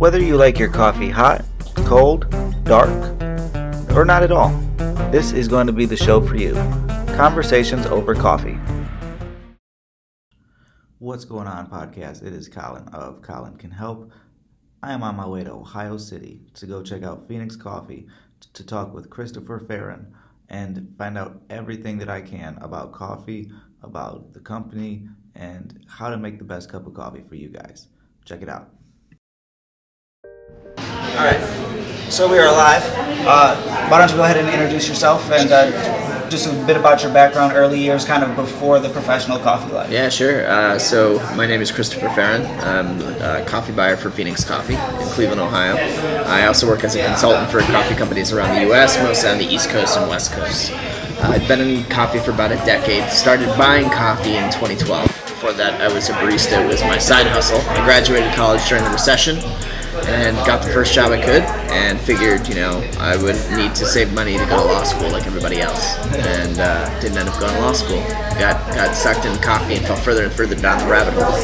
Whether you like your coffee hot, cold, dark, or not at all, this is going to be the show for you. Conversations over coffee. What's going on, podcast? It is Colin of Colin Can Help. I am on my way to Ohio City to go check out Phoenix Coffee to talk with Christopher Feran and find out everything that I can about coffee, about the company, and how to make the best cup of coffee for you guys. Check it out. All right, so we are live. Uh, why don't you go ahead and introduce yourself and uh, just a bit about your background, early years, kind of before the professional coffee life. Yeah, sure. Uh, so my name is Christopher Feran. I'm a coffee buyer for Phoenix Coffee in Cleveland, Ohio. I also work as a consultant for coffee companies around the U.S., mostly on the East Coast and West Coast. Uh, I've been in coffee for about a decade. Started buying coffee in 2012. Before that, I was a barista. It was my side hustle. I graduated college during the recession and got the first job I could and figured, you know, I would need to save money to go to law school like everybody else. And uh, didn't end up going to law school. Got got sucked into coffee and fell further and further down the rabbit hole.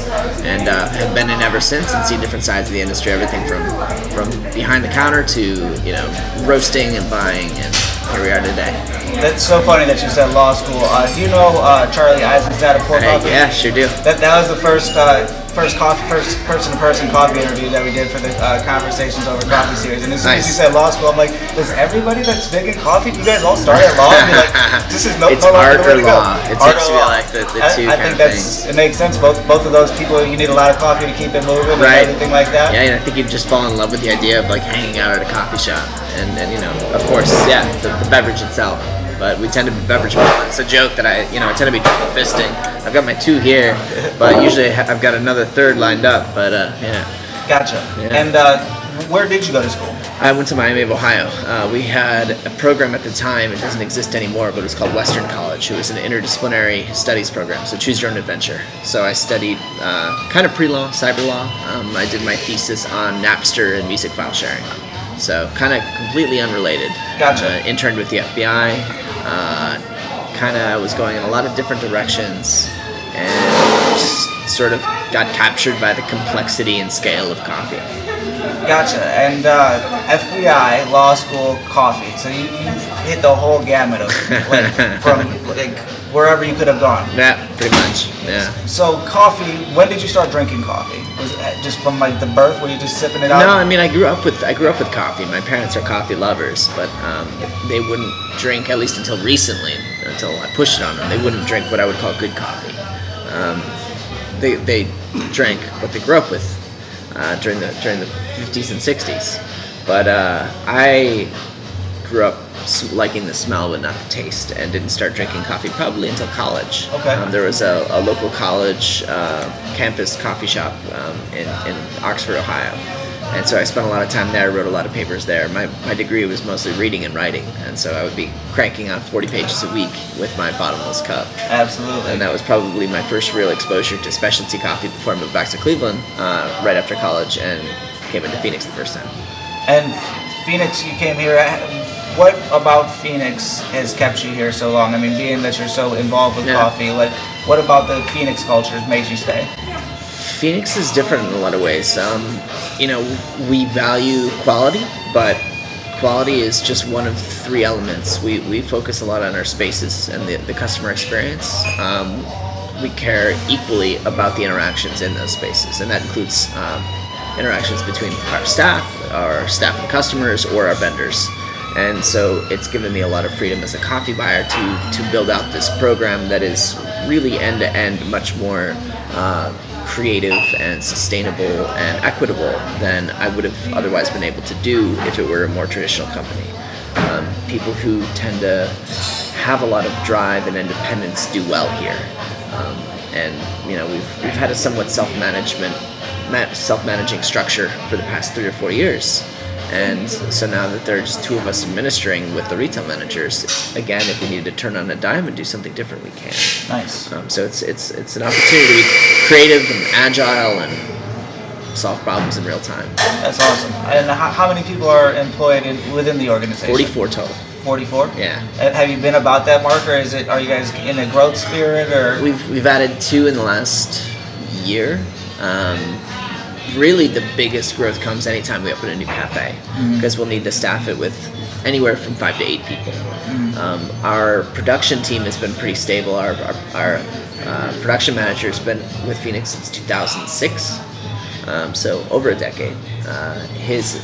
And uh, have been in ever since and seen different sides of the industry, everything from from behind the counter to, you know, roasting and buying and here we are today. That's so funny that you said law school. Uh, do you know uh, Charlie Eisenstadt of Port Hey, yeah, sure do. That, that was the first uh, first coffee first person to person coffee interview that we did for the uh, conversations over coffee series. And as soon as you said law school, I'm like, does everybody that's big in coffee? Do you guys all start at law? And like, this is no, It's no art or law. It Art seems to be law. like the- the I, two I kind think that's it makes sense. Both both of those people, you need a lot of coffee to keep it moving Right. and everything like that. Yeah, and I think you just fall in love with the idea of like hanging out at a coffee shop, and, and you know, of course, yeah, the, the beverage itself. But we tend to be beverage people. It's a joke that I, you know, I tend to be triple fisting. I've got my two here, but usually I've got another third lined up. But uh, yeah, Gotcha. Yeah. And uh, where did you go to school? I went to Miami of Ohio. Uh, we had a program at the time. It doesn't exist anymore, but it was called Western College. It was an interdisciplinary studies program, so choose your own adventure. So I studied uh, kind of pre-law, cyber law. Um, I did my thesis on Napster and music file sharing. So kind of completely unrelated. Gotcha. Uh, interned with the FBI. Uh, kind of was going in a lot of different directions, and just sort of got captured by the complexity and scale of coffee. Gotcha. And uh, FBI, law school, coffee. So you, you hit the whole gamut of like from like wherever you could have gone. Yeah, pretty much. Yeah. So coffee. When did you start drinking coffee? Was it just from like the birth? Were you just sipping it out? No, I mean I grew up with I grew up with coffee. My parents are coffee lovers, but um, they wouldn't drink at least until recently, until I pushed it on them. They wouldn't drink what I would call good coffee. Um, they they drank what they grew up with uh, during the during the 50s and 60s. But uh, I grew up liking the smell but not the taste, and didn't start drinking coffee probably until college. Okay. Um, there was a, a local college uh, campus coffee shop um, in, in Oxford, Ohio. And so I spent a lot of time there, I wrote a lot of papers there. My, my degree was mostly reading and writing, and so I would be cranking out 40 pages a week with my bottomless cup. Absolutely. And that was probably my first real exposure to specialty coffee before I moved back to Cleveland uh, right after college and came into Phoenix the first time. And Phoenix, you came here. What about Phoenix has kept you here so long? I mean, being that you're so involved with Yeah. coffee, like, what about the Phoenix culture has made you stay? Phoenix is different in a lot of ways. Um, you know, we value quality, but quality is just one of three elements. We, we focus a lot on our spaces and the, the customer experience. Um, we care equally about the interactions in those spaces, and that includes um, interactions between our staff, our staff and customers, or our vendors. And so it's given me a lot of freedom as a coffee buyer to, to build out this program that is really end to end, much more uh, creative and sustainable and equitable than I would have otherwise been able to do if it were a more traditional company. Um, people who tend to have a lot of drive and independence do well here. Um, and you know we've, we've had a somewhat self-management self-managing structure for the past three or four years and so now that there are just two of us administering with the retail managers again if we needed to turn on a dime and do something different we can Nice. um, so it's it's it's an opportunity to be creative and agile and solve problems in real time That's awesome. And how, how many people are employed in, within the organization? 44 total 44? Yeah. Have you been about that mark, or is it? Are you guys in a growth spirit, or? We've we've added two in the last year. Um, really the biggest growth comes anytime we open a new cafe because we'll need to staff it with anywhere from five to eight people. Um, our production team has been pretty stable. Our, our, our uh, production manager has been with Phoenix since 2006, um, so over a decade. Uh, his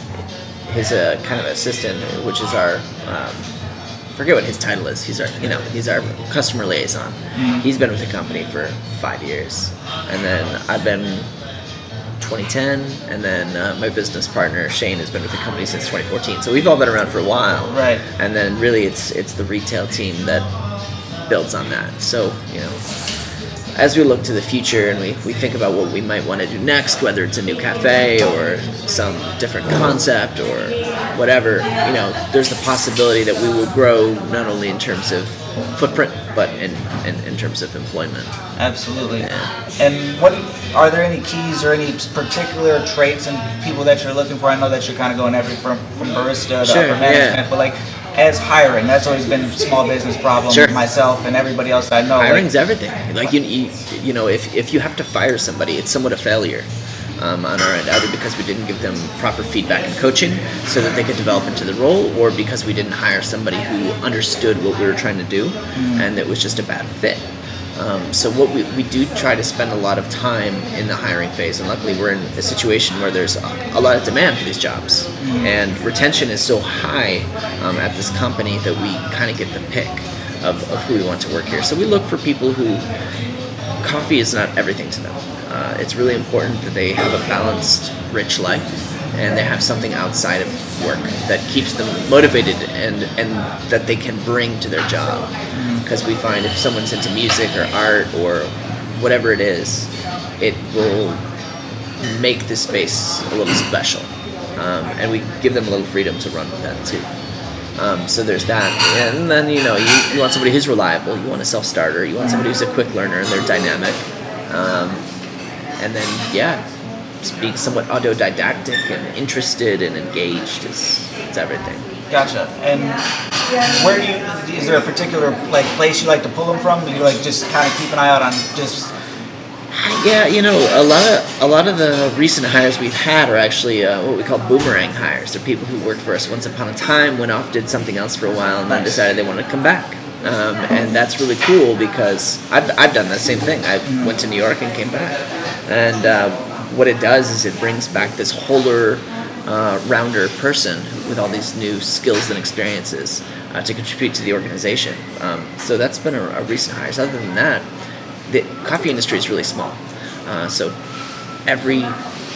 his uh, kind of assistant, which is our um, forget what his title is. He's our you know he's our customer liaison. He's been with the company for five years, and then I've been 2010, and then uh, my business partner Shane has been with the company since 2014. So we've all been around for a while, Right. And then really, it's it's the retail team that builds on that. So you know, as we look to the future and we, we think about what we might want to do next, whether it's a new cafe or some different concept or whatever, you know, there's the possibility that we will grow not only in terms of footprint but in, in, in terms of employment. Absolutely. And what are there any keys or any particular traits in people that you're looking for? I know that you're kind of going every from from barista to Sure, upper management, yeah. but like as hiring, that's always been a small business problem Sure. myself and everybody else I know. like- Hiring's everything. Like you, you, you know, if, if you have to fire somebody, it's somewhat a failure um, on our end, either because we didn't give them proper feedback and coaching so that they could develop into the role, or because we didn't hire somebody who understood what we were trying to do, and it was just a bad fit. Um, so what we, we do try to spend a lot of time in the hiring phase, and luckily we're in a situation where there's a, a lot of demand for these jobs, and retention is so high um, at this company that we kind of get the pick of, of who we want to work here. So we look for people who coffee is not everything to them. Uh, it's really important that they have a balanced, rich life, and they have something outside of work that keeps them motivated and and that they can bring to their job. Because we find if someone's into music or art or whatever it is, it will make the space a little special, um, and we give them a little freedom to run with that too. Um, so there's that, and then you know you, you want somebody who's reliable. You want a self-starter. You want somebody who's a quick learner and they're dynamic. Um, and then yeah, being somewhat autodidactic and interested and engaged is it's everything. Gotcha. And where do you? Is there a particular like place you like to pull them from? Do you like just kind of keep an eye out on just? Yeah, you know, a lot of a lot of the recent hires we've had are actually uh, what we call boomerang hires. They're people who worked for us once upon a time, went off, did something else for a while, and then decided they wanted to come back. Um, and that's really cool because I've, I've done the same thing. I went to New York and came back, and uh, what it does is it brings back this wholer, uh, rounder person with all these new skills and experiences uh, to contribute to the organization. Um, so that's been a, a recent hire. Other than that, the coffee industry is really small. Uh, so every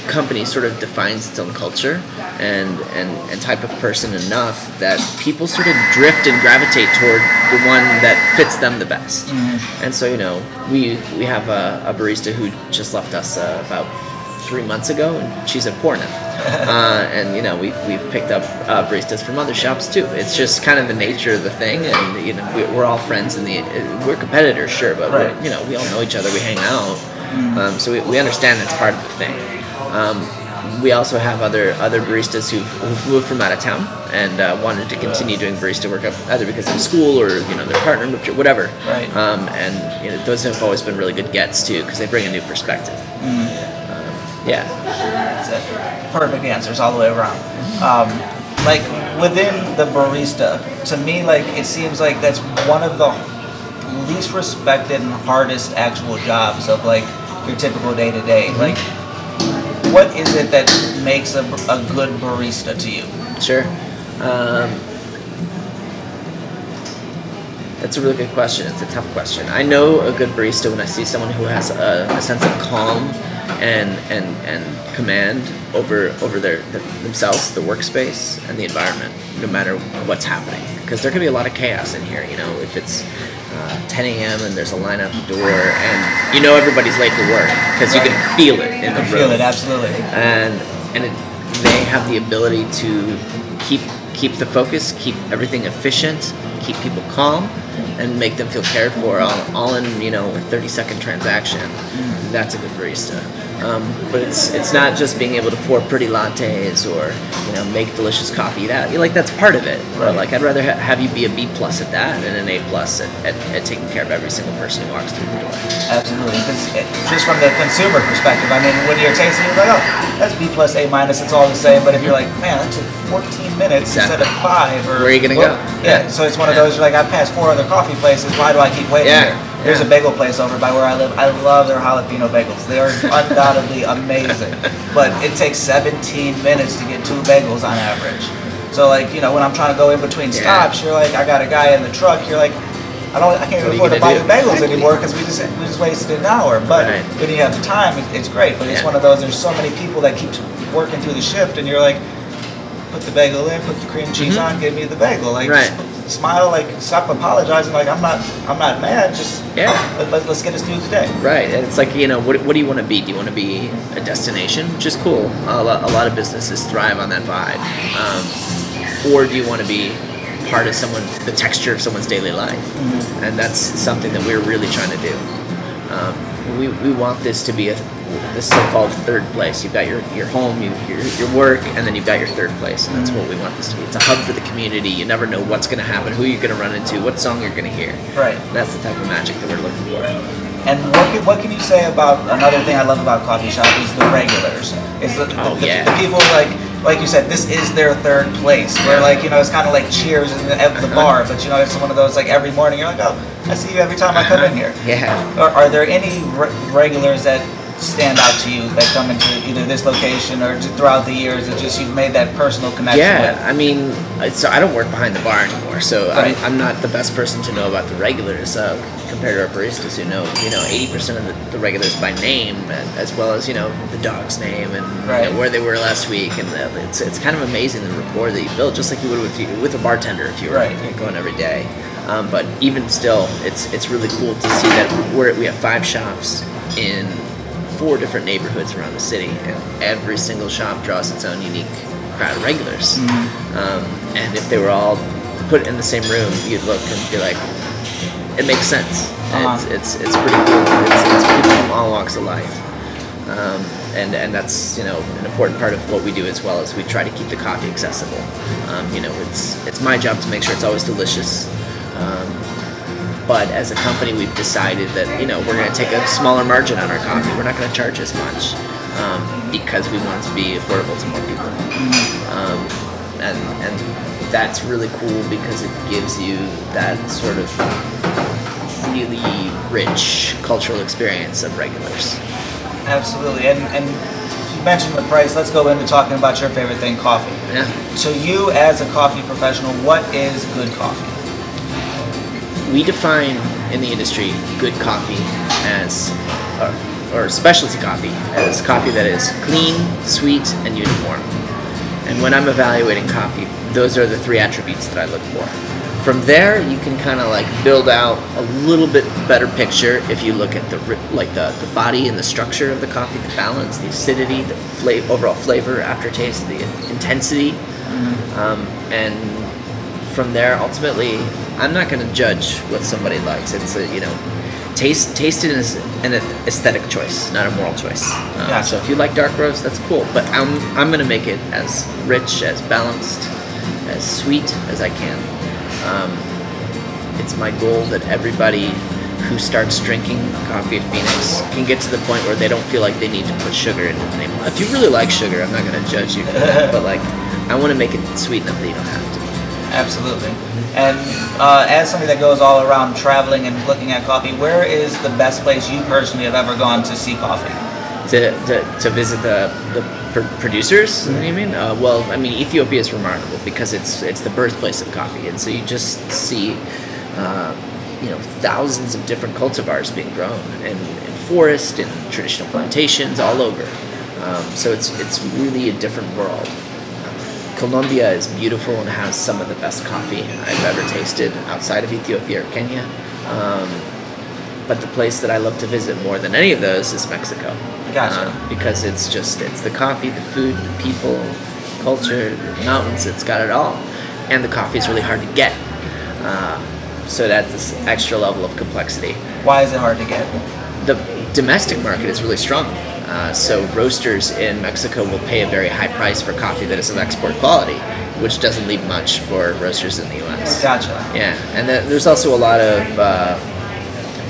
company sort of defines its own culture and, and, and type of person enough that people sort of drift and gravitate toward the one that fits them the best. And so, you know, we, we have a, a barista who just left us uh, about three months ago, and she's at Pour now. uh, and you know, we've, we've picked up uh, baristas from other shops too. It's just kind of the nature of the thing, and you know, we, we're all friends in the. We're competitors, sure, but Right. we're, you know, we all know each other. We hang out, um, so we, we understand that's part of the thing. Um, we also have other other baristas who've, who've moved from out of town and uh, wanted to continue doing barista work up either because of school or you know their partner moved or whatever. Right. Um, and you know those have always been really good gets too because they bring a new perspective. Um, yeah. That's it. Perfect answers all the way around. Um, like within the barista, to me, like it seems like that's one of the least respected and hardest actual jobs of like your typical day to day. Like, what is it that makes a, a good barista to you? Sure. Um, that's a really good question. It's a tough question. I know a good barista when I see someone who has a, a sense of calm and and and command over over their, their themselves, the workspace, and the environment, no matter what's happening. Because there can be a lot of chaos in here. You know, if it's uh, 10 a.m. and there's a line out the door, and you know everybody's late for work because you can feel it in the room feel it absolutely. and and it, they have the ability to keep keep the focus, keep everything efficient, keep people calm, and make them feel cared for all, all in you know a 30 second transaction. that's a good barista. Um, but it's it's not just being able to pour pretty lattes or you know make delicious coffee. That like that's part of it. But Right. like I'd rather ha- have you be a B plus at that and an A plus at, at, at taking care of every single person who walks through the door. Absolutely, just from the consumer perspective, I mean, when you're tasting, you're like, oh, that's B plus, A minus, it's all the same. But if you're like, man, that took 14 minutes instead of five, or Where are you gonna well, go? Yeah, Yeah. so it's one of those. You're like, I've passed four other coffee places. Why do I keep waiting Yeah, here? There's a bagel place over by where I live. I love their jalapeno bagels. They are undoubtedly amazing, but it takes 17 minutes to get two bagels on average. So like, you know, when I'm trying to go in between stops, you're like, I got a guy in the truck. You're like. I don't. I can't even afford to buy do? the bagels anymore because we just we just wasted an hour. But Right. when you have the time, it's great. But it's Yeah. one of those. There's so many people that keep working through the shift, and you're like, put the bagel in, put the cream cheese Mhm. on, give me the bagel. Like, Right. Smile. Like, stop apologizing. Like, I'm not. I'm not mad. Just Yeah. Let, let, us get us through the day. Right, and it's like you know, what, what do you want to be? Do you want to be a destination, which is cool? A lot, a lot of businesses thrive on that vibe, um, or do you want to be part of someone, the texture of someone's daily life? And that's something that we're really trying to do. Um, we, we want this to be a this so-called third place. You've got your, your home, you, your, your work, and then you've got your third place, and that's what we want this to be. It's a hub for the community. You never know what's going to happen, who you're going to run into, what song you're going to hear. Right. That's the type of magic that we're looking for. And what can, what can you say about another thing I love about coffee shop is the regulars. Is the, Oh, the, yeah. the people like like you said, this is their third place. Where like you know it's kind of like Cheers in the, at the uh-huh. bar, but you know it's one of those like every morning you're like, oh, I see you every time I come in uh-huh. here. Yeah. Are, are there any re- regulars that stand out to you that come into either this location or throughout the years that just you've made that personal connection Yeah, with? I mean, so I don't work behind the bar anymore, so Right. I'm, I'm not the best person to know about the regulars uh, compared to our baristas who know, you know, 80% of the, the regulars by name, as well as you know the dog's name and you know, where they were last week, and uh, it's it's kind of amazing the rapport that you build, just like you would with you, with a bartender if you were Right. you know, going every day. Um, but even still, it's it's really cool to see that we're we have five shops in four different neighborhoods around the city, and every single shop draws its own unique crowd of regulars. Um, and if they were all put in the same room, you'd look and be like, it makes sense. Uh-huh. It's, it's it's pretty cool. It's, it's people from all walks of life. Um, and, and that's you know an important part of what we do as well as we try to keep the coffee accessible. Um, you know it's it's my job to make sure it's always delicious. Um, but as a company, we've decided that you know we're going to take a smaller margin on our coffee. We're not going to charge as much um, because we want it to be affordable to more people. Um, and and that's really cool because it gives you that sort of really rich cultural experience of regulars. Absolutely. And and you mentioned the price. Let's go into talking about your favorite thing, coffee. Yeah. So you, as a coffee professional, what is good coffee? We define in the industry good coffee as, or, or specialty coffee as coffee that is clean, sweet, and uniform. And when I'm evaluating coffee, those are the three attributes that I look for. From there, you can kind of like build out a little bit better picture if you look at the like the, the body and the structure of the coffee, the balance, the acidity, the flavor, overall flavor, aftertaste, the intensity, um, and from there, ultimately, I'm not going to judge what somebody likes. It's a you know, taste taste is an aesthetic choice, not a moral choice. Uh, Gotcha. So if you like dark roast, that's cool. But I'm I'm going to make it as rich, as balanced, as sweet as I can. Um, it's my goal that everybody who starts drinking coffee at Phoenix can get to the point where they don't feel like they need to put sugar in it anymore. If you really like sugar, I'm not going to judge you for that. But like, I want to make it sweet enough that you don't have to. Absolutely. And uh, as somebody that goes all around traveling and looking at coffee, where is the best place you personally have ever gone to see coffee? to, to, to visit the, the pr- producers. You mean? Uh, well, I mean Ethiopia is remarkable because it's it's the birthplace of coffee, and so you just see, uh, you know, thousands of different cultivars being grown in, in forest, in traditional plantations, all over. Um, so it's it's really a different world. Colombia is beautiful and has some of the best coffee I've ever tasted outside of Ethiopia or Kenya. Um, but the place that I love to visit more than any of those is Mexico. Gotcha. Uh, because it's just it's the coffee, the food, the people, culture, the mountains. It's got it all, and the coffee is really hard to get. Uh, so that's this extra level of complexity. Why is it hard to get? The domestic market is really strong. Uh, so roasters in Mexico will pay a very high price for coffee that is of export quality, which doesn't leave much for roasters in the U.S. Gotcha. Yeah, and then there's also a lot of uh,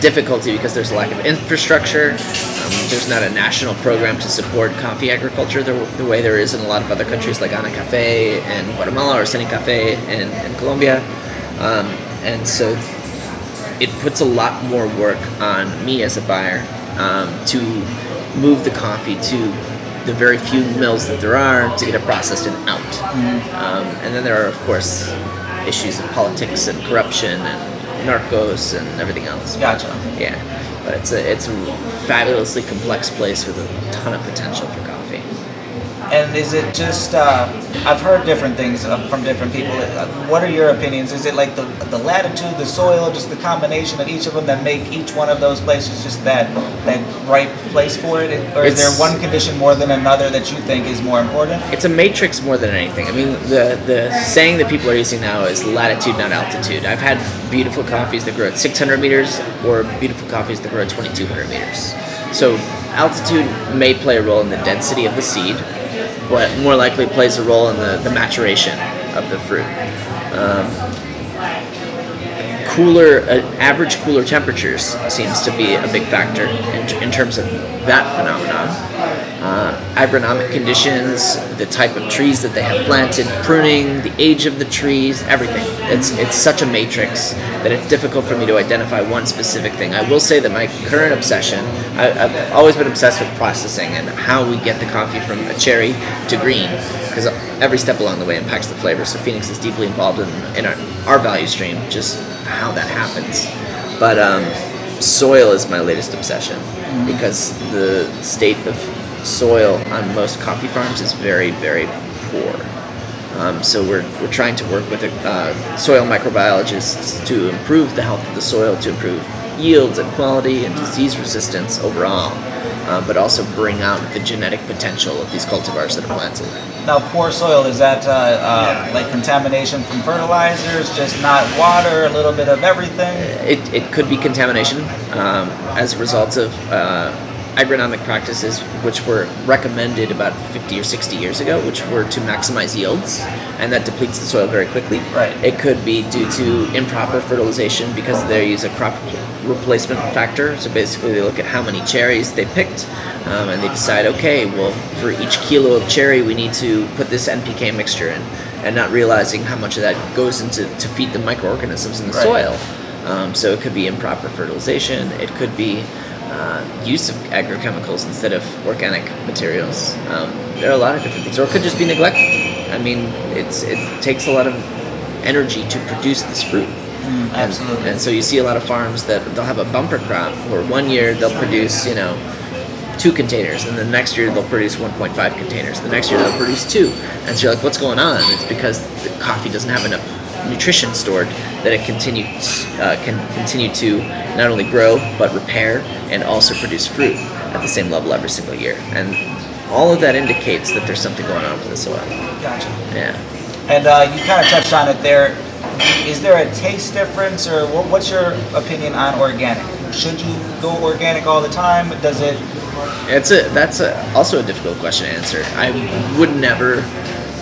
difficulty because there's a lack of infrastructure. Um, there's not a national program to support coffee agriculture the, the way there is in a lot of other countries like Anacafé in Guatemala or Cenicafé in, in Colombia. Um, and so it puts a lot more work on me as a buyer um, to move the coffee to the very few mills that there are to get it processed and out. Um, and then there are, of course, issues of politics and corruption and narcos and everything else. Gotcha. Yeah, but it's a it's a fabulously complex place with a ton of potential for coffee. And is it just? Uh, I've heard different things uh, from different people. Uh, What are your opinions? Is it like the the latitude, the soil, just the combination of each of them that make each one of those places just that that right place for it, or is there one condition more than another that you think is more important? It's a matrix more than anything. I mean, the the saying that people are using now is latitude, not altitude. I've had beautiful coffees that grow at 600 meters, or beautiful coffees that grow at 2,200 meters. So altitude may play a role in the density of the seed, but more likely plays a role in the, the maturation of the fruit. Um, cooler, uh, average cooler temperatures seems to be a big factor in, in terms of that phenomenon. Uh, agronomic conditions, the type of trees that they have planted, pruning, the age of the trees, everything. It's it's such a matrix that it's difficult for me to identify one specific thing. I will say that my current obsession, I, I've always been obsessed with processing and how we get the coffee from a cherry to green, because every step along the way impacts the flavor. So Phoenix is deeply involved in, in our, our value stream, just how that happens. But um, soil is my latest obsession because the state of soil on most coffee farms is very, very poor. Um, so we're, we're trying to work with uh, soil microbiologists to improve the health of the soil, to improve yields and quality and disease resistance overall, uh, but also bring out the genetic potential of these cultivars that are planted. Now, poor soil is that uh, uh, like contamination from fertilizers, just not water, a little bit of everything. It, it could be contamination um, as a result of uh, agronomic practices which were recommended about 50 or 60 years ago, which were to maximize yields, and that depletes the soil very quickly. Right. It could be due to improper fertilization because they use a crop replacement factor. So basically, they look at how many cherries they picked, um, and they decide, okay, well, for each kilo of cherry, we need to put this NPK mixture in, and not realizing how much of that goes into to feed the microorganisms in the Right. soil. Um, so it could be improper fertilization. It could be uh, use of agrochemicals instead of organic materials. Um, there are a lot of different things, or it could just be neglect. I mean, it's it takes a lot of energy to produce this fruit. And- absolutely. And, so you see a lot of farms that they'll have a bumper crop where one year they'll produce, you know, two containers, and the next year they'll produce 1.5 containers. The next year they'll produce two. And so you're like, what's going on? It's because the coffee doesn't have enough nutrition stored that it continues uh, can continue to not only grow but repair and also produce fruit at the same level every single year. And all of that indicates that there's something going on with the soil. Gotcha. Yeah. And uh, you kind of touched on it there. Is there a taste difference, or what, what's your opinion on organic? Should you go organic all the time? Does it? It's a that's a, also a difficult question to answer. I would never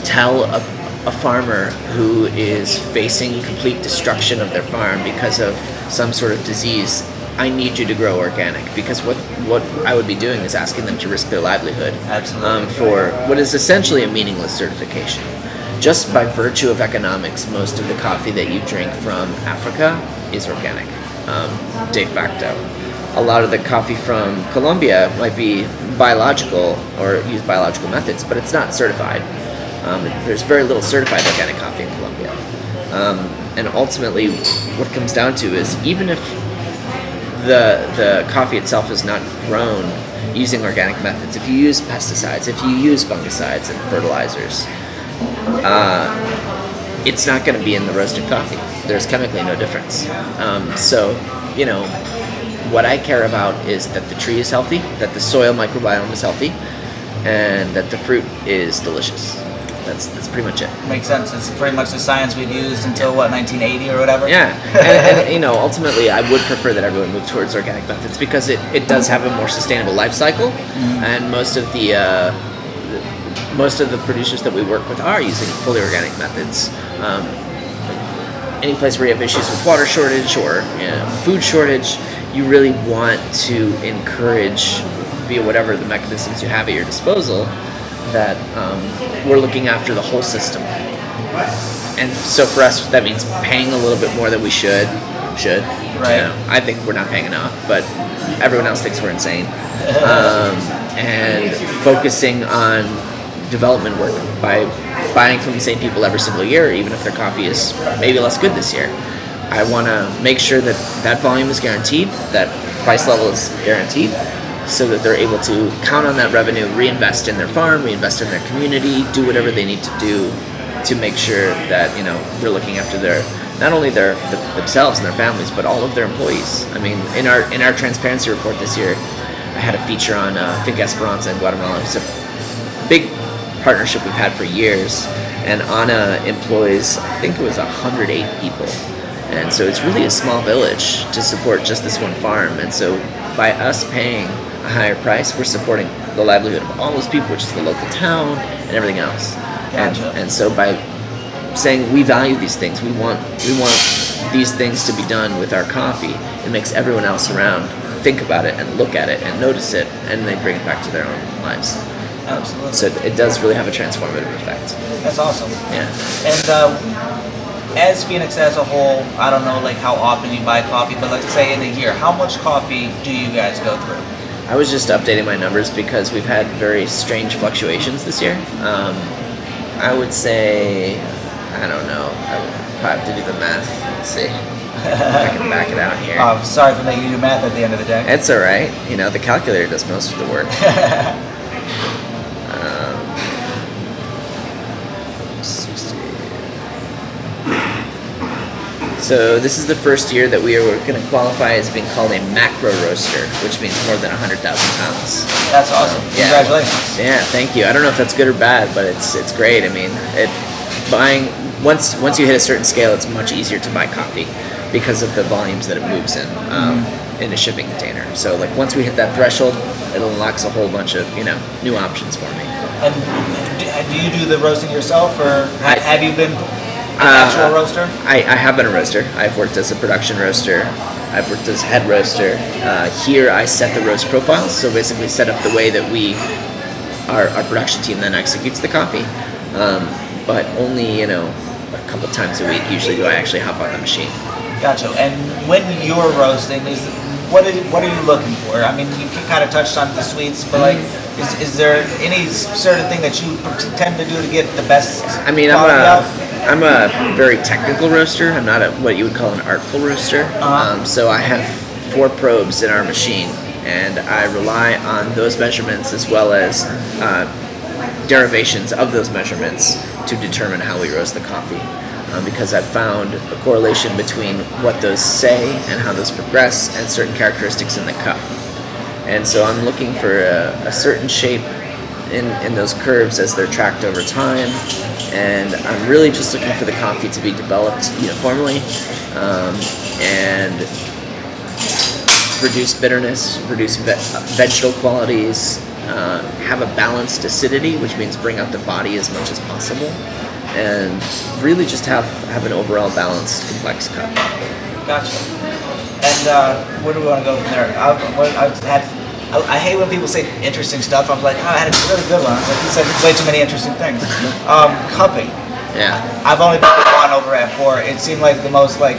tell a, a farmer who is facing complete destruction of their farm because of some sort of disease. I need you to grow organic because what what I would be doing is asking them to risk their livelihood um, for what is essentially a meaningless certification. Just by virtue of economics, most of the coffee that you drink from Africa is organic, um, de facto. A lot of the coffee from Colombia might be biological or use biological methods, but it's not certified. Um, there's very little certified organic coffee in Colombia. Um, and ultimately, what comes down to is even if the the coffee itself is not grown using organic methods. If you use pesticides, if you use fungicides and fertilizers, uh, it's not going to be in the roasted coffee. There's chemically no difference. Um, so, you know, what I care about is that the tree is healthy, that the soil microbiome is healthy, and that the fruit is delicious. That's that's pretty much it. Makes sense. It's pretty much the science we've used until what 1980 or whatever. Yeah, and, and you know, ultimately, I would prefer that everyone move towards organic methods because it, it does have a more sustainable life cycle, and most of the uh, the- most of the producers that we work with are using fully organic methods. Um, any place where you have issues with water shortage or you know, food shortage, you really want to encourage via whatever the mechanisms you have at your disposal that um, we're looking after the whole system. And so for us that means paying a little bit more than we should should. Right. You know, i think we're not paying enough but everyone else thinks we're insane. Um, and focusing on development work by buying from the same people every single year even if their coffee is maybe less good this year. I want to make sure that that volume is guaranteed that price level is guaranteed so that they're able to count on that revenue reinvest in their farm reinvest in their community do whatever they need to do to make sure that you know they're looking after their not only their th- themselves and their families, but all of their employees. I mean, in our in our transparency report this year, I had a feature on uh, Finca Esperanza in Guatemala. It's a big partnership we've had for years, and Ana employs I think it was 108 people, and so it's really a small village to support just this one farm. And so by us paying a higher price, we're supporting the livelihood of all those people, which is the local town and everything else. And, Gotcha. and so by saying we value these things, we want we want these things to be done with our coffee. It makes everyone else around think about it and look at it and notice it, and they bring it back to their own lives. Absolutely. So it does really have a transformative effect. That's awesome. Yeah. And uh, as Phoenix as a whole, I don't know like how often you buy coffee, but let's say in a year, how much coffee do you guys go through? I was just updating my numbers because we've had very strange fluctuations this year. Um, I would say, I don't know. I probably have to do the math. Let's see. if I can back it out here. Uh, sorry for making you do math at the end of the day. It's all right. You know, the calculator does most of the work. So this is the first year that we are going to qualify as being called a macro roaster, which means more than 100,000 pounds. That's awesome. Yeah. Congratulations. Yeah, thank you. I don't know if that's good or bad, but it's it's great. I mean, it buying once once you hit a certain scale, it's much easier to buy coffee because of the volumes that it moves in um, in a shipping container. So like once we hit that threshold, it unlocks a whole bunch of you know new options for me. And do, you do the roasting yourself, or I- have you been an Uh, actual roaster? I, I have been a roaster. I've worked as a production roaster. I've worked as head roaster. Uh, here, I set the roast profiles, so basically set up the way that we, our, our production team, then executes the coffee. Um, but only you know a couple times a week. Usually, do I actually hop on the machine? Gotcha. And when you're roasting, is what is what are you looking for? I mean, you kind of touched on the sweets, but like, is, is there any certain thing that you tend to do to get the best? I mean, I'm a? I'm a very technical roaster. I'm not a what you would call an artful roaster. Uh-huh. Um, so I have four probes in our machine, and I rely on those measurements as well as uh, derivations of those measurements to determine how we roast the coffee. Um, because I've found a correlation between what those say and how those progress and certain characteristics in the cup. And so I'm looking for a, a certain shape in, in those curves as they're tracked over time. And I'm really just looking for the coffee to be developed uniformly um, and produce bitterness, produce ve- vegetal qualities, uh, have a balanced acidity, which means bring out the body as much as possible, and really just have, have an overall balanced, complex cup. Gotcha. And uh, where do we want to go from there? I've, I've had. I, I hate when people say interesting stuff. I'm like, oh, I had a really good one. I was like, you said way too many interesting things. Um, cupping. Yeah. I've only been one over at four. It seemed like the most like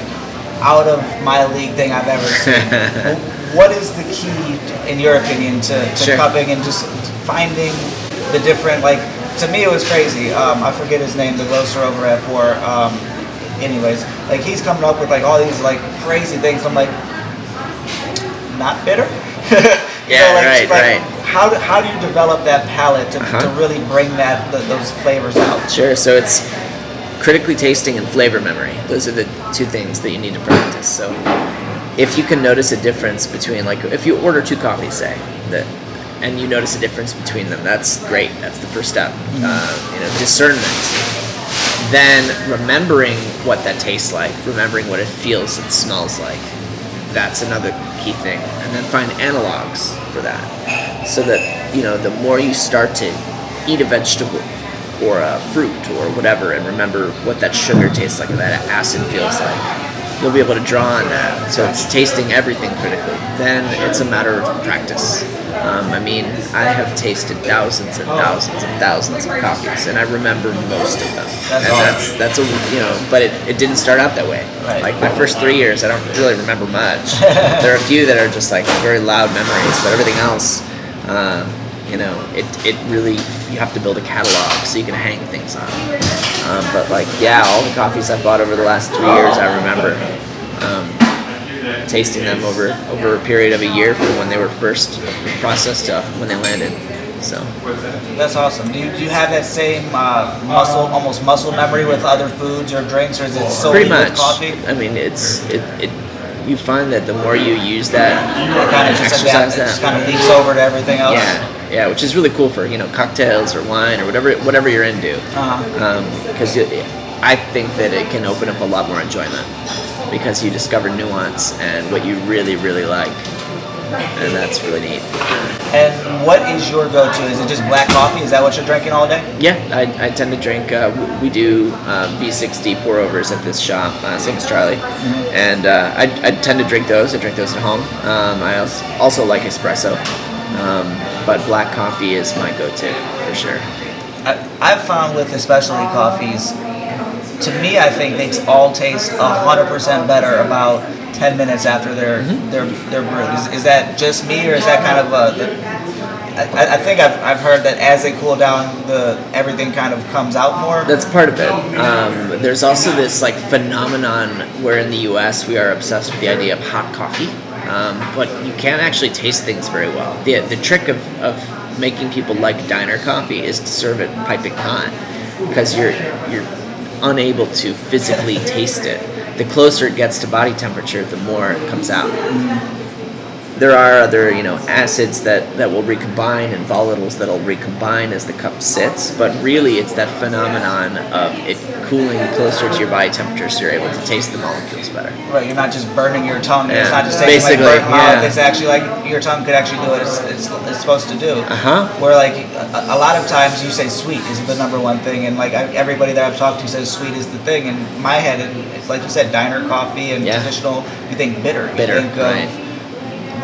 out of my league thing I've ever seen. what is the key, in your opinion, to, to Sure. cupping and just finding the different like? To me, it was crazy. Um, I forget his name, the roaster over at four. Um, anyways, like he's coming up with like all these like crazy things. I'm like, not bitter. Yeah, like, right, like, right. How do, how do you develop that palate to, to Uh-huh. really bring that th those flavors out? Sure. So it's critically tasting and flavor memory. Those are the two things that you need to practice. So if you can notice a difference between like if you order two coffees, say that and you notice a difference between them. That's great. That's the first step. Uh, you know, discernment. Then remembering what that tastes like, remembering what it feels and smells like. That's another key thing. And then find analogs for that. So that, you know, the more you start to eat a vegetable or a fruit or whatever and remember what that sugar tastes like and that acid feels like, you'll be able to draw on that. So it's tasting everything critically. Then it's a matter of practice. Um, I mean, I have tasted thousands and thousands and thousands of coffees, and I remember most of them. That's and that's that's a you know, but it, it didn't start out that way. Like my first three years, I don't really remember much. there are a few that are just like very loud memories, but everything else, uh, you know, it it really you have to build a catalog so you can hang things on. Um, but like yeah, all the coffees I've bought over the last three years, I remember. Um, tasting them over over a period of a year from when they were first processed to when they landed. So That's awesome. Do you, do you have that same uh, muscle, almost muscle memory with other foods or drinks, or is it solely pretty much. coffee? I mean, it's it, it. You find that the more you use that, It kind of just, exercise adapt, it just kind of leaks over to everything else. yeah, yeah, which is really cool for you know cocktails or wine or whatever whatever you're into. Uh-huh. Because I think that it can open up a lot more enjoyment because you discover nuance and what you really really like, and that's really neat. And what is your go-to? Is it just black coffee? Is that what you're drinking all day? Yeah, I, I tend to drink. Uh, we do uh, V60 pour overs at this shop, uh, same as Charlie, and uh, I, I tend to drink those. I drink those at home. Um, I also, also like espresso, um, but black coffee is my go-to for sure. I, I've found with the specialty coffees, to me, I think they all taste hundred percent better about ten minutes after they're Mm-hmm. they're they're brewed. Is, is that just me, or is that kind of a? The, I, I think I've, I've heard that as they cool down, the everything kind of comes out more. That's part of it. Um, there's also this like phenomenon where in the U.S. we are obsessed with the idea of hot coffee, um, but you can't actually taste things very well. The the trick of, of making people like diner coffee is to serve it piping hot because you're you're unable to physically taste it. The closer it gets to body temperature, the more it comes out there are other you know acids that that will recombine and volatiles that'll recombine as the cup sits but really it's that phenomenon of it cooling closer to your body temperature so you're able to taste the molecules better Right, you're not just burning your tongue. It's Yeah, not just like basically, burnt mouth. yeah. It's actually like your tongue could actually do what it's, it's, it's supposed to do. Uh-huh. Where like a, a lot of times you say sweet is the number one thing, and like I, everybody that I've talked to says sweet is the thing. and my head, it's like you said, diner coffee and Yeah. traditional. You think bitter. You Bitter, think of right.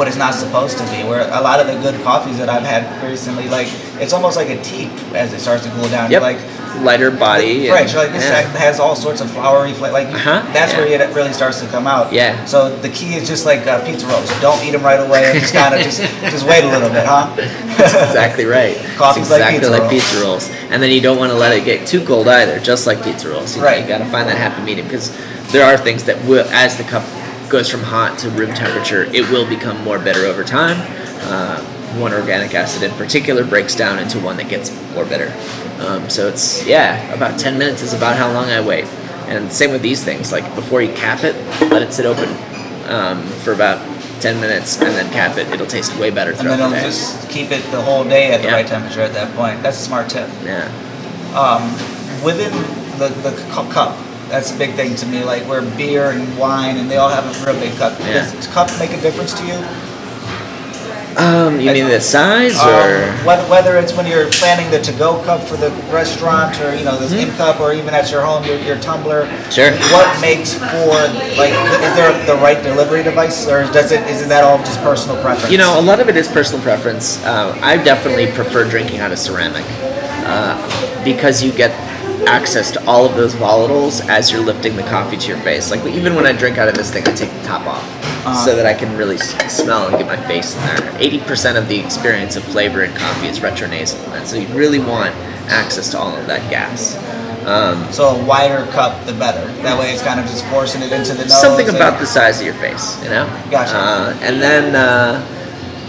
What it's not supposed to be. Where a lot of the good coffees that I've had recently, like it's almost like a tea as it starts to cool down. yep You're like lighter body Right, and- so like this yeah. has all sorts of flowery flavor. Like Uh-huh, that's yeah. where it really starts to come out. Yeah. So the key is just like uh, pizza rolls. Don't eat them right away. Just kind of just just wait a little bit, huh? That's exactly right. Coffee's it's like exactly pizza like rolls. pizza rolls. And then you don't want to let it get too cold either, just like pizza rolls. You, know, Right. you got to find that happy medium because there are things that will, as the cup goes from hot to room temperature, it will become more bitter over time. Uh, one organic acid in particular breaks down into one that gets more bitter. Um, so it's yeah, about ten minutes is about how long I wait. And same with these things. Like before you cap it, let it sit open um, for about ten minutes, and then cap it. It'll taste way better And throughout then the day. just keep it the whole day at the Yeah. right temperature at that point. That's a smart tip. Yeah. Um, within the the cu- cup, that's a big thing to me. Like where beer and wine and they all have a real big cup. Yeah. Does cup make a difference to you? Um, you mean the size or? Um, whether, whether it's when you're planning the to-go cup for the restaurant, or you know, this in cup, or even at your home, your, your tumbler. Sure. What makes for like? Is there the right delivery device, or does it? Isn't that all just personal preference? You know, a lot of it is personal preference. Uh, I definitely prefer drinking out of ceramic uh, because you get access to all of those volatiles as you're lifting the coffee to your face. Like even when I drink out of this thing, I take the top off Uh-huh. so that I can really s- smell and get my face in there. Eighty percent of the experience of flavor in coffee is retronasal, and so you really want access to all of that gas. Um, So a wider cup, the better. That way, it's kind of just forcing it into the nose. something about the size of your face, you know. Gotcha. Uh, and then uh,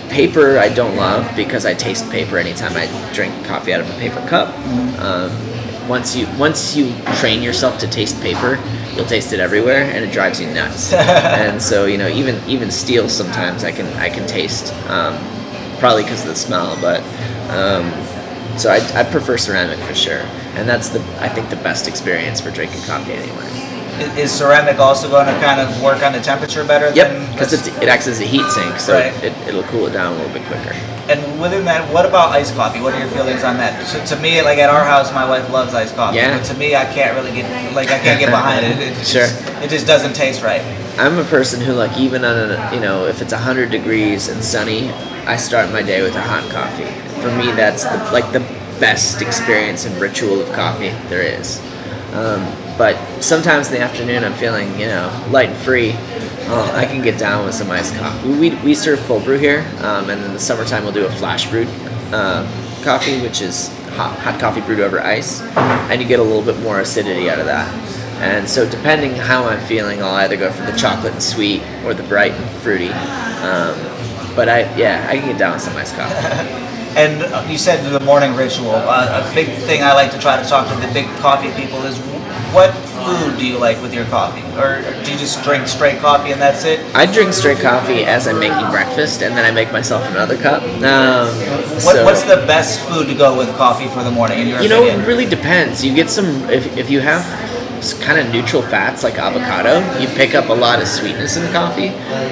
paper, I don't love because I taste paper anytime I drink coffee out of a paper cup. Mm-hmm. Um, once you once you train yourself to taste paper, you'll taste it everywhere, and it drives you nuts. and so you know, even even steel sometimes I can I can taste. Um, probably because of the smell, but um, so I, I prefer ceramic for sure, and that's the I think the best experience for drinking coffee anyway. Is, ceramic also going to kind of work on the temperature better? Yep, because it acts as a heat sink, so Right. it, it'll cool it down a little bit quicker. And within that, what about iced coffee? What are your feelings on that? So to me, like at our house, my wife loves iced coffee. Yeah. But to me, I can't really get like I can't get behind it. It, it Sure. Just, it just doesn't taste right. I'm a person who like even on a you know if it's hundred degrees and sunny, I start my day with a hot coffee. For me, that's the, like the best experience and ritual of coffee there is. Um, but sometimes in the afternoon, I'm feeling you know light and free. Oh, I can get down with some iced coffee. We, we serve cold brew here, um, and in the summertime we'll do a flash brewed uh, coffee, which is hot, hot coffee brewed over ice, and you get a little bit more acidity out of that. And so, depending how I'm feeling, I'll either go for the chocolate and sweet or the bright and fruity. Um, but I, yeah, I can get down with some iced coffee. And you said the morning ritual. Uh, a big thing I like to try to talk to the big coffee people is what food do you like with your coffee? Or, do you just drink straight coffee and that's it? I drink straight coffee as I'm making breakfast, and then I make myself another cup. Um, What, so- what's the best food to go with coffee for the morning in your You know, it really depends. You get some if, if you have kind of neutral fats like avocado, you pick up a lot of sweetness in the coffee.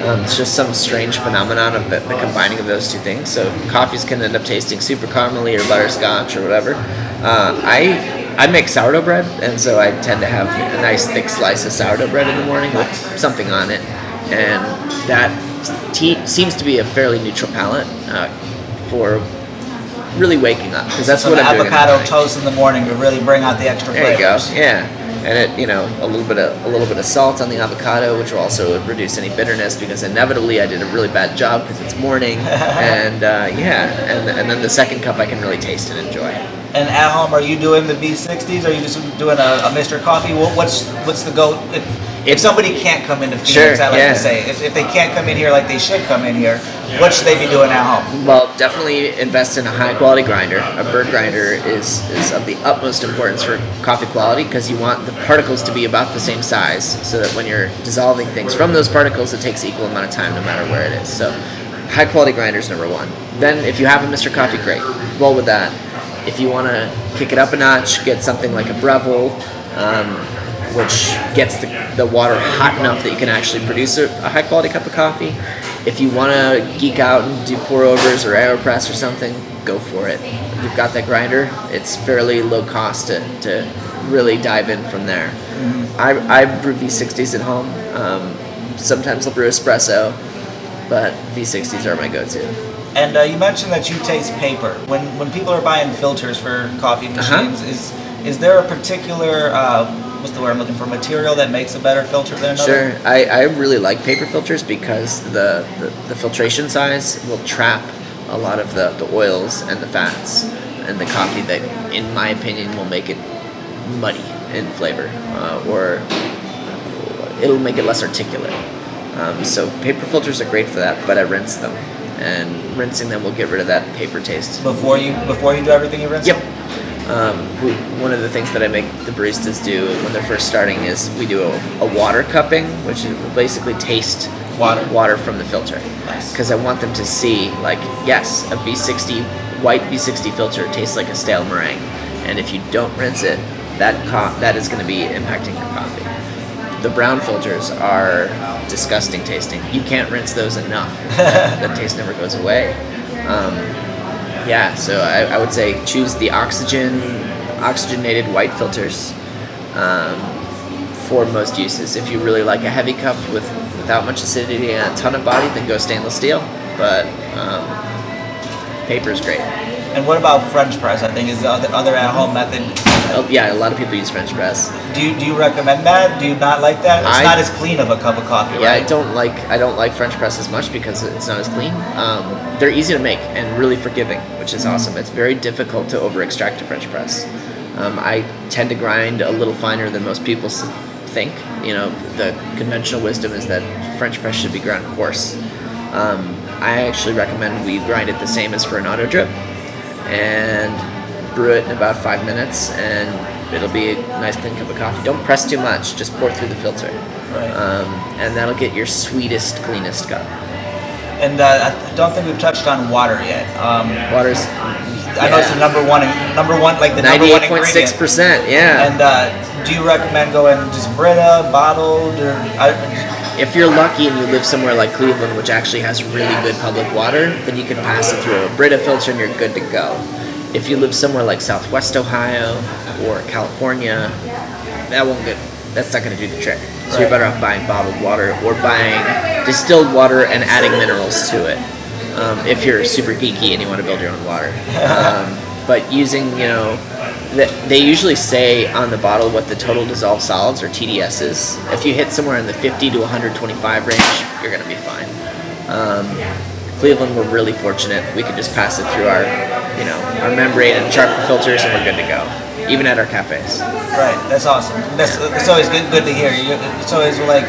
Um, it's just some strange phenomenon of the, the combining of those two things. So coffees can end up tasting super caramely or butterscotch or whatever. Uh, I I make sourdough bread, and so I tend to have a nice thick slice of sourdough bread in the morning with something on it, and that te- seems to be a fairly neutral palate uh, for really waking up because that's Some what I'm doing. in avocado morning. toast in the morning to really bring out the extra There you go. flavors. Yeah, and it you know a little bit of a little bit of salt on the avocado, which will also reduce any bitterness because inevitably I did a really bad job because it's morning, and uh, yeah, and and then the second cup I can really taste and enjoy. And at home, are you doing the V60s? Are you just doing a, a Mr. Coffee? What's what's the go? If, if somebody can't come into Phoenix, Sure, I like yeah. to say, if, if they can't come in here like they should come in here, what should they be doing at home? Well, definitely invest in a high quality grinder. A burr grinder is, is of the utmost importance for coffee quality because you want the particles to be about the same size so that when you're dissolving things from those particles, it takes equal amount of time no matter where it is. So, high quality grinders number one. Then, if you have a Mr. Coffee, great. Roll with that. If you want to kick it up a notch, get something like a Breville. Um, which gets the, the water hot enough that you can actually produce a, a high quality cup of coffee. If you want to geek out and do pour overs or AeroPress or something, go for it. You've got that grinder, it's fairly low cost to, to really dive in from there. I, I brew V60s at home. Um, sometimes I'll brew espresso, but V60s are my go to. And uh, you mentioned that you taste paper. When when people are buying filters for coffee Uh-huh. machines, is is there a particular uh, what's the word I'm looking for material that makes a better filter than another? Sure, I, I really like paper filters because the, the, the filtration size will trap a lot of the, the oils and the fats and the coffee that, in my opinion, will make it muddy in flavor uh, or it'll make it less articulate. Um, so paper filters are great for that, but I rinse them, and rinsing them will get rid of that paper taste. Before you before you do everything, you rinse. Yep. Um, we, one of the things that I make the baristas do when they're first starting is we do a, a water cupping, which is basically taste Water. water from the filter. Nice. Because I want them to see, like, yes, a V60 white V60 filter tastes like a stale meringue, and if you don't rinse it, that co- that is going to be impacting your coffee. The brown filters are disgusting tasting. You can't rinse those enough. that taste never goes away. Um, yeah, so I, I would say choose the oxygen, oxygenated white filters um, for most uses. If you really like a heavy cup with without much acidity and a ton of body, then go stainless steel. But um, paper is great. And what about French press? I think is the other, other at-home method. Oh, yeah, a lot of people use French press. Do you, do you recommend that? Do you not like that? It's I- not as clean of a cup of coffee, Yeah, I don't like I don't like French press as much because it's not as clean. Um, they're easy to make and really forgiving, which is awesome. It's very difficult to over extract a French press. Um, I tend to grind a little finer than most people think. You know, the conventional wisdom is that French press should be ground coarse. Um, I actually recommend we grind it the same as for an auto drip and brew it in about five minutes, and it'll be a nice clean cup of coffee. Don't press too much; just pour through the filter Right. um, and that'll get your sweetest, cleanest cup. And uh, I don't think we've touched on water yet. Um, Water's I know it's the number one, number one, like the number one ninety-eight point ingredient. six percent. Yeah. And uh, do you recommend going just Brita, bottled, or I, if you're lucky and you live somewhere like Cleveland, which actually has really good public water, then you can pass it through a Brita filter and you're good to go. If you live somewhere like Southwest Ohio or California, that won't get. That's not going to do the trick. So you're better off buying bottled water or buying distilled water and adding minerals to it. Um, if you're super geeky and you want to build your own water, um, but using you know, they usually say on the bottle what the total dissolved solids or TDS is. If you hit somewhere in the 50 to 125 range, you're going to be fine. Um, Cleveland, we're really fortunate. We could just pass it through our, you know, our membrane and charcoal filters, and we're good to go. Even at our cafes. right? That's awesome. That's, that's always good, good to hear. You, it's always like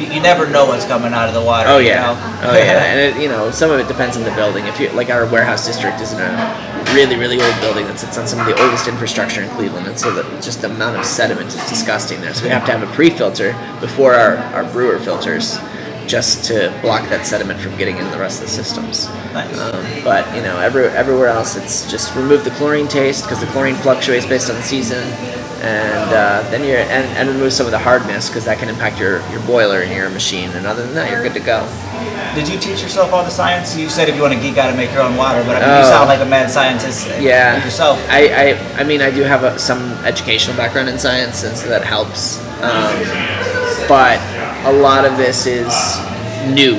you, you never know what's coming out of the water. Oh you yeah, know? oh yeah, and it, you know some of it depends on the building. If you like our warehouse district is in a really really old building that sits on some of the oldest infrastructure in Cleveland, and so that just the amount of sediment is disgusting there. So we have to have a pre-filter before our, our brewer filters, just to block that sediment from getting into the rest of the systems. Nice. Um, but you know, every, everywhere else, it's just remove the chlorine taste because the chlorine fluctuates based on the season, and uh, then you're and, and remove some of the hardness because that can impact your, your boiler and your machine. And other than that, you're good to go. Did you teach yourself all the science? You said if you want to geek out and make your own water, but I mean, you Oh. sound like a mad scientist Yeah, yourself. I, I, I mean, I do have a, some educational background in science, and so that helps. Um, but a lot of this is new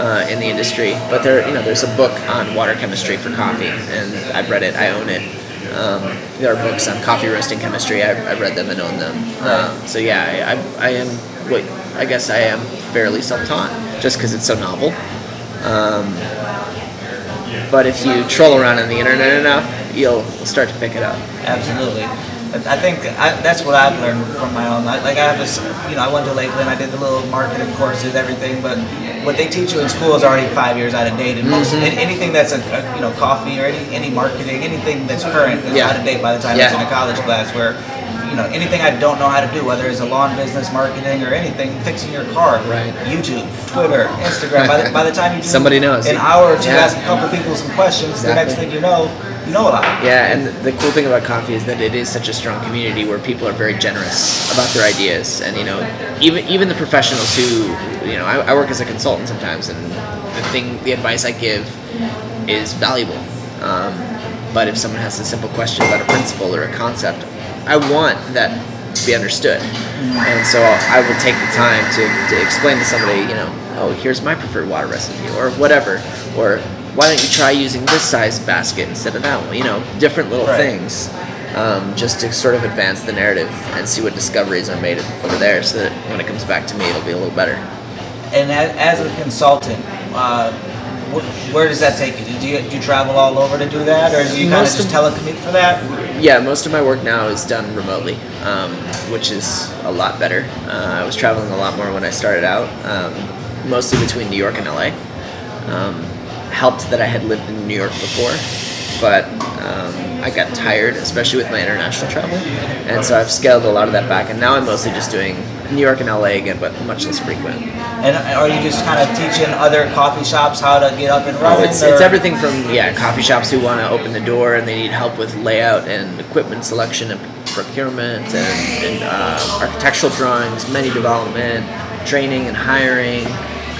uh, in the industry. But there, you know, there's a book on water chemistry for coffee, and I've read it. I own it. Um, there are books on coffee roasting chemistry. I've, I've read them and own them. Um, so yeah, I, I, I am. Wait, I guess I am fairly self-taught, just because it's so novel. Um, but if you troll around on the internet enough, you'll start to pick it up. Absolutely. I I think I, that's what I've learned from my own. I, like I have this, you know, I went to Lakeland. I did the little marketing courses, everything. But what they teach you in school is already five years out of date. And most Mm-hmm. anything that's a, a you know coffee or any any marketing, anything that's current is Yeah. out of date by the time it's in a college class. Where you know anything I don't know how to do, whether it's a lawn business, marketing, or anything, fixing your car, Right. YouTube, Twitter, Instagram. by, the, by the time you do Somebody knows. an hour or two, Yeah. ask a couple people some questions. The next thing you know, you know a lot. Yeah, and the cool thing about coffee is that it is such a strong community where people are very generous about their ideas, and you know, even even the professionals who, you know, I, I work as a consultant sometimes, and the thing, the advice I give is valuable. Um, but if someone has a simple question about a principle or a concept, I want that to be understood, and so I will take the time to, to explain to somebody, you know, oh, here's my preferred water recipe, or whatever, or why don't you try using this size basket instead of that one? You know, different little Right. things, um, just to sort of advance the narrative and see what discoveries are made over there, so that when it comes back to me, it'll be a little better. And as, a consultant, uh, where does that take you? Do you, do you travel all over to do that, or do you kind of just telecommute for that? Yeah, most of my work now is done remotely, um, which is a lot better. Uh, I was traveling a lot more when I started out, um, mostly between New York and LA. Um, helped that I had lived in New York before, but um, I got tired, especially with my international travel, and so I've scaled a lot of that back. And now I'm mostly just doing New York and LA again, but much less frequent. And are you just kind of teaching other coffee shops how to get up and running? Oh, it's, it's everything from yeah coffee shops who want to open the door and they need help with layout and equipment selection and procurement and, and uh, architectural drawings, menu development, training and hiring.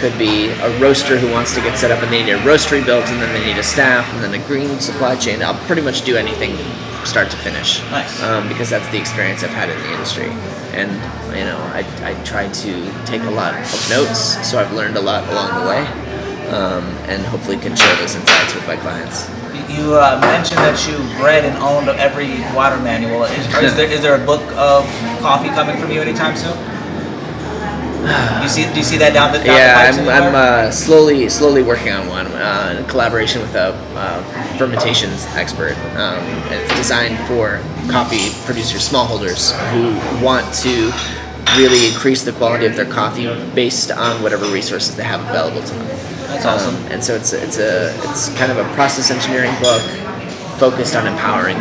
Could be a roaster who wants to get set up and they need a roastery built and then they need a staff and then a green supply chain. I'll pretty much do anything start to finish. Nice. Um, because that's the experience I've had in the industry. And you know, I, I try to take a lot of notes, so I've learned a lot along the way um, and hopefully can share those insights with my clients. You uh, mentioned that you read and owned every water manual. Is, is there is there a book of coffee coming from you anytime soon? Do you see do you see that down the down yeah, the I'm. I'm uh, slowly slowly working on one uh, in collaboration with a uh, fermentations expert. Um, it's designed for coffee producers, smallholders who want to really increase the quality of their coffee based on whatever resources they have available to them. That's awesome. Um, and so it's it's a it's kind of a process engineering book focused on empowering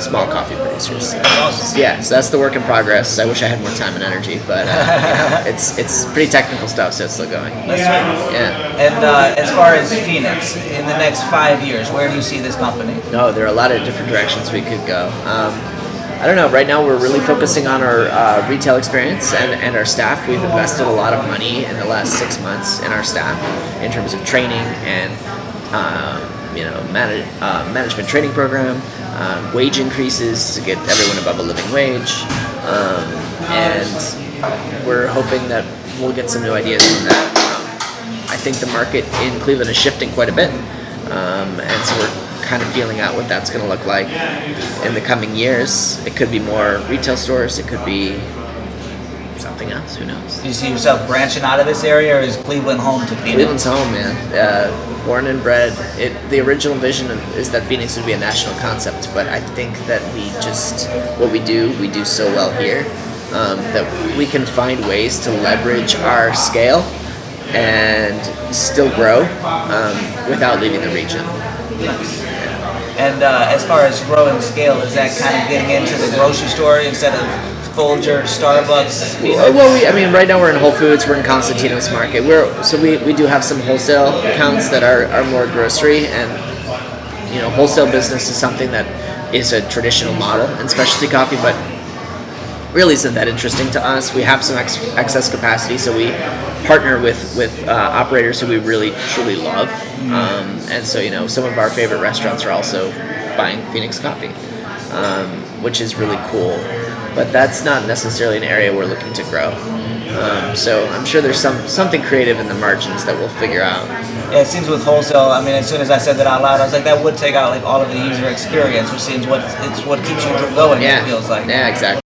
small coffee producers. awesome. Yeah, so that's the work in progress. I wish I had more time and energy, but uh, you know, it's it's pretty technical stuff, so it's still going. That's sweet. Yeah. And uh, as far as Phoenix, in the next five years, where do you see this company? No, there are a lot of different directions we could go. Um, I don't know. Right now, we're really focusing on our uh, retail experience and, and our staff. We've invested a lot of money in the last six months in our staff in terms of training and um, you know manage, uh, management training program, um, wage increases to get everyone above a living wage, um, and we're hoping that we'll get some new ideas from that. I think the market in Cleveland is shifting quite a bit, um, and so we're kind of feeling out what that's going to look like in the coming years. It could be more retail stores. It could be something. Who knows? Do you see yourself branching out of this area, or is Cleveland home to Phoenix? Cleveland's home, man. Uh, born and bred. It, the original vision is that Phoenix would be a national concept, but I think that we just what we do, we do so well here um, that we can find ways to leverage our scale and still grow um, without leaving the region. And uh, as far as growing scale, is that kind of getting into the grocery store instead of Folger, Starbucks? Well, well, we, I mean, right now we're in Whole Foods. We're in Constantinos Market. We're so we, we do have some wholesale accounts that are, are more grocery, and you know, wholesale business is something that is a traditional model in specialty coffee, but really isn't that interesting to us. We have some ex- excess capacity, so we partner with with uh, operators who we really truly love, um, and so you know, some of our favorite restaurants are also buying Phoenix coffee, um, which is really cool. But that's not necessarily an area we're looking to grow. Um, so I'm sure there's some something creative in the margins that we'll figure out. Yeah, it seems with wholesale. I mean, as soon as I said that out loud, I was like, that would take out like all of the user experience, which seems what it's what keeps you going. Yeah, It feels like. yeah, exactly.